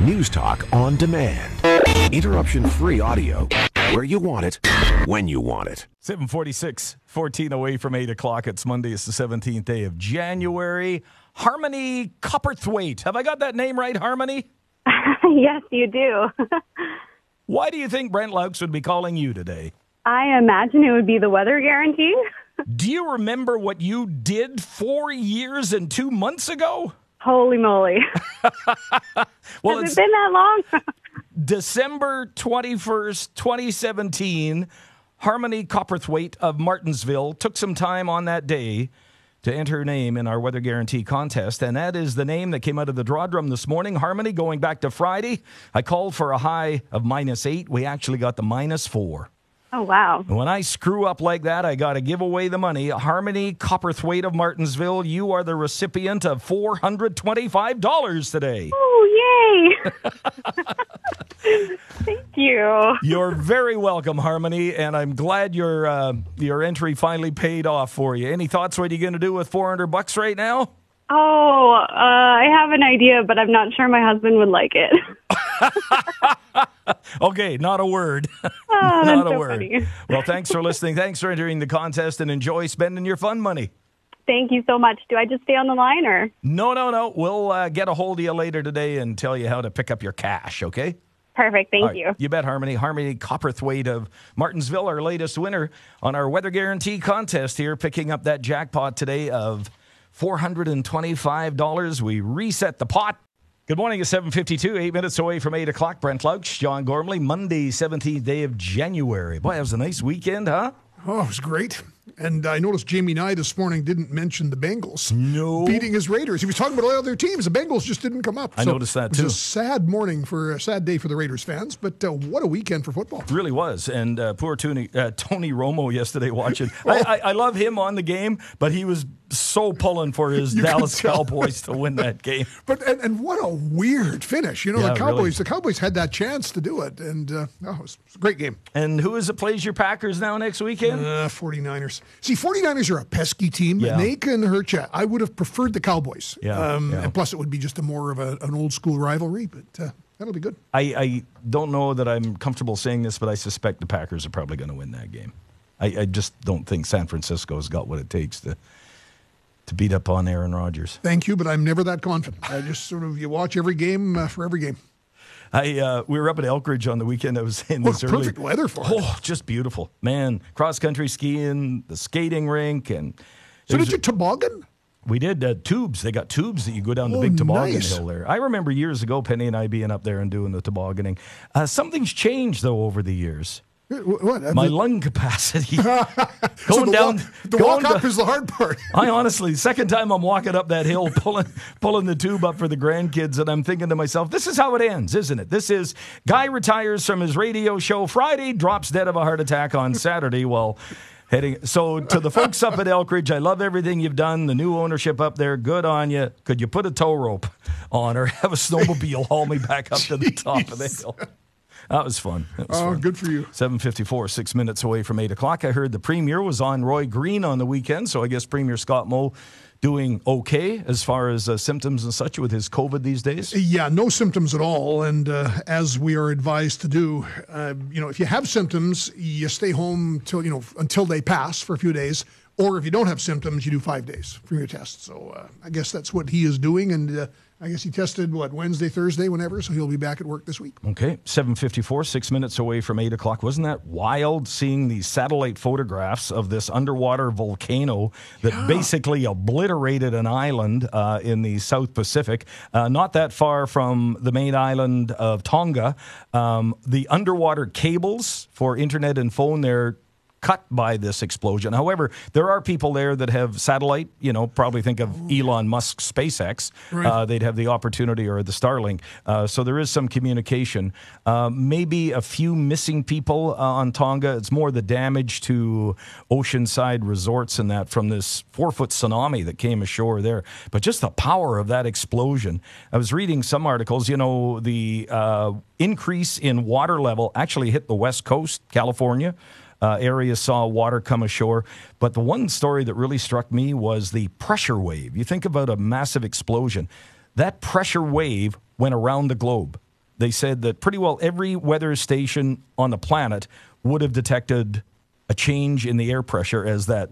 News Talk on demand. Interruption free audio where you want it, when you want it. 746, 14 away from 8 o'clock. It's Monday. It's the 17th day of January. Harmony Copperthwaite. Have I got that name right, Harmony? yes, you do. Why do you think Brent Loucks would be calling you today? I imagine it would be the weather guarantee. Do you remember what you did four years and two months ago? Holy moly. Well, Has it's it been that long? December 21st, 2017. Harmony Copperthwaite of Martensville took some time on that day to enter her name in our weather guarantee contest. And that is the name that came out of the draw drum this morning. Harmony going back to Friday. I called for a high of minus eight. We actually got the minus four. Oh, wow. When I screw up like that, I got to give away the money. Harmony Copperthwaite of Martensville, you are the recipient of $425 today. Oh, yay. Thank you. You're very welcome, Harmony, and I'm glad your uh, your entry finally paid off for you. Any thoughts what you're going to do with 400 bucks right now? Oh, uh, I have an idea, but I'm not sure my husband would like it. Okay, not a word. Oh, not a so word. funny. Well, thanks for listening. Thanks for entering the contest and enjoy spending your fun money. Thank you so much. Do I just stay on the line or? No, no, no. We'll uh, get a hold of you later today and tell you how to pick up your cash, okay? Perfect. Thank right, you. You bet, Harmony. Harmony Copperthwaite of Martensville, our latest winner on our weather guarantee contest here, picking up that jackpot today of $425. We reset the pot. Good morning. It's 752, eight minutes away from 8 o'clock. Brent Loucks, John Gormley, Monday, 17th day of January. Boy, that was a nice weekend, huh? Oh, it was great. And I noticed Jamie Nye this morning didn't mention the Bengals. No. Beating his Raiders. He was talking about all the other teams. The Bengals just didn't come up. I noticed that, it was too. a sad morning for a sad day for the Raiders fans, but uh, what a weekend for football. It really was. And uh, poor Tony, uh, Tony Romo yesterday watching. I, I, I love him on the game, but he was so pulling for his You Dallas. Cowboys to win that game. But and, and what a weird finish. You know, Yeah, the Cowboys really. the Cowboys had that chance to do it. And uh, oh, it was a great game. And who is it plays your Packers now next weekend? Uh, 49ers. See, 49ers are a pesky team, Yeah. and they can hurt you. I would have preferred the Cowboys. Yeah, Um, yeah. And plus, it would be just a more of a, an old school rivalry, but uh, that'll be good. I, I don't know that I'm comfortable saying this, but I suspect the Packers are probably going to win that game. I, I just don't think San Francisco's got what it takes to to beat up on Aaron Rodgers. Thank you, but I'm never that confident. I just sort of you watch every game uh, for every game. I uh, we were up at Elkridge on the weekend. I was saying Well, this early. perfect weather for it. Oh, just beautiful, man! Cross country skiing, the skating rink, and So did you toboggan? We did uh, tubes. They got tubes that you go down the Oh, big toboggan nice. hill there. I remember years ago, Penney and I being up there and doing the tobogganing. Uh, something's changed though over the years. Wh- What? My lung capacity so going the down. walk, the going walk up to- is the hard part. I honestly, second time I'm walking up that hill, pulling pulling the tube up for the grandkids, and I'm thinking to myself, this is how it ends, isn't it? This is guy retires from his radio show Friday, drops dead of a heart attack on Saturday. Well, heading so to the folks up at Elkridge, I love everything you've done. The new ownership up there, good on you. Could you put a tow rope on or have a snowmobile haul me back up to the top of the hill? That was fun. That was Oh, fun. good for you. 754, six minutes away from 8 o'clock. I heard the Premier was on Roy Green on the weekend, so I guess Premier Scott Moe doing okay as far as uh, symptoms and such with his COVID these days. Yeah, no symptoms at all. And uh, as we are advised to do, uh, you know, if you have symptoms, you stay home till you know until they pass for a few days. Or if you don't have symptoms, you do five days from your test. So uh, I guess that's what he is doing. And uh, I guess he tested what Wednesday, Thursday, whenever. So he'll be back at work this week. Okay, 754, six minutes away from 8 o'clock. Wasn't that wild seeing these satellite photographs of this underwater volcano that basically obliterated an island uh, in the South Pacific, uh, not that far from the main island of Tonga? Um, the underwater cables for internet and phone there cut by this explosion. However, there are people there that have satellite, you know, probably think of Elon Musk SpaceX. Uh, they'd have the opportunity or the Starlink. Uh, so there is some communication. Uh, maybe a few missing people uh, on Tonga. It's more the damage to oceanside resorts and that from this four foot tsunami that came ashore there. But just the power of that explosion. I was reading some articles, you know, the uh, increase in water level actually hit the West Coast, California uh, areas saw water come ashore. But the one story that really struck me was the pressure wave. You think about a massive explosion. That pressure wave went around the globe. they said that pretty well every weather station on the planet would have detected a change in the air pressure as that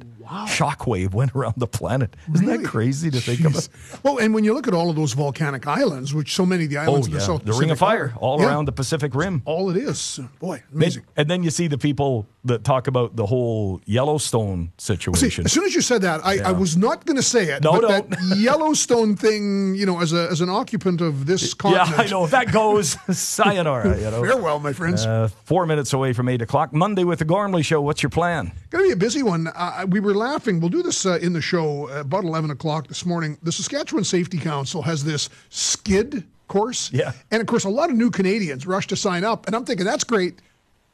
shockwave went around the planet. Isn't Really? that crazy to think of? Jeez. Well, and when you look at all of those volcanic islands, which so many of the Oh, islands in yeah. the South The Ring of Fire all yeah, around the Pacific Rim. all it is. Boy, Then- amazing. and then you see the people that talk about the whole Yellowstone situation. See, as soon as you said that, I, I was not going to say it. No, but don't. that Yellowstone thing, you know, as a as an occupant of this continent. yeah. I know. If that goes, sayonara, you know. Farewell, my friends. Uh, four minutes away from 8 o'clock. Monday with the Gormley Show. What's your plan? Going to be a busy one. Uh, we were laughing. We'll do this uh, in the show uh, about 11 o'clock this morning. The Saskatchewan Safety Council has this skid course. Yeah. And of course, a lot of new Canadians rush to sign up. And I'm thinking, that's great.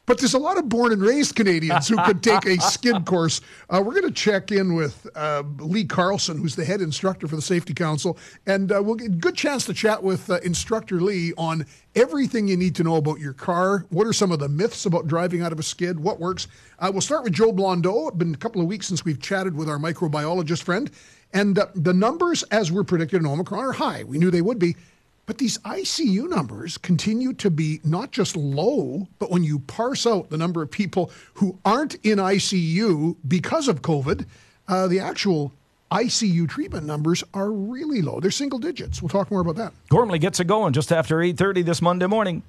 But there's a lot of born and raised Canadians who could take a skid course. Uh, we're going to check in with uh, Lee Carlson, who's the head instructor for the Safety Council, and uh, we'll get a good chance to chat with uh, Instructor Lee on everything you need to know about your car. What are some of the myths about driving out of a skid? What works? Uh, we'll start with Joe Blondeau. It's been a couple of weeks since we've chatted with our microbiologist friend, and uh, the numbers, as were predicted in Omicron, are high. We knew they would be. But these ICU numbers continue to be not just low, but when you parse out the number of people who aren't in ICU because of COVID, uh, the actual ICU treatment numbers are really low. They're single digits. We'll talk more about that. Gormley gets it going just after 8.30 this Monday morning.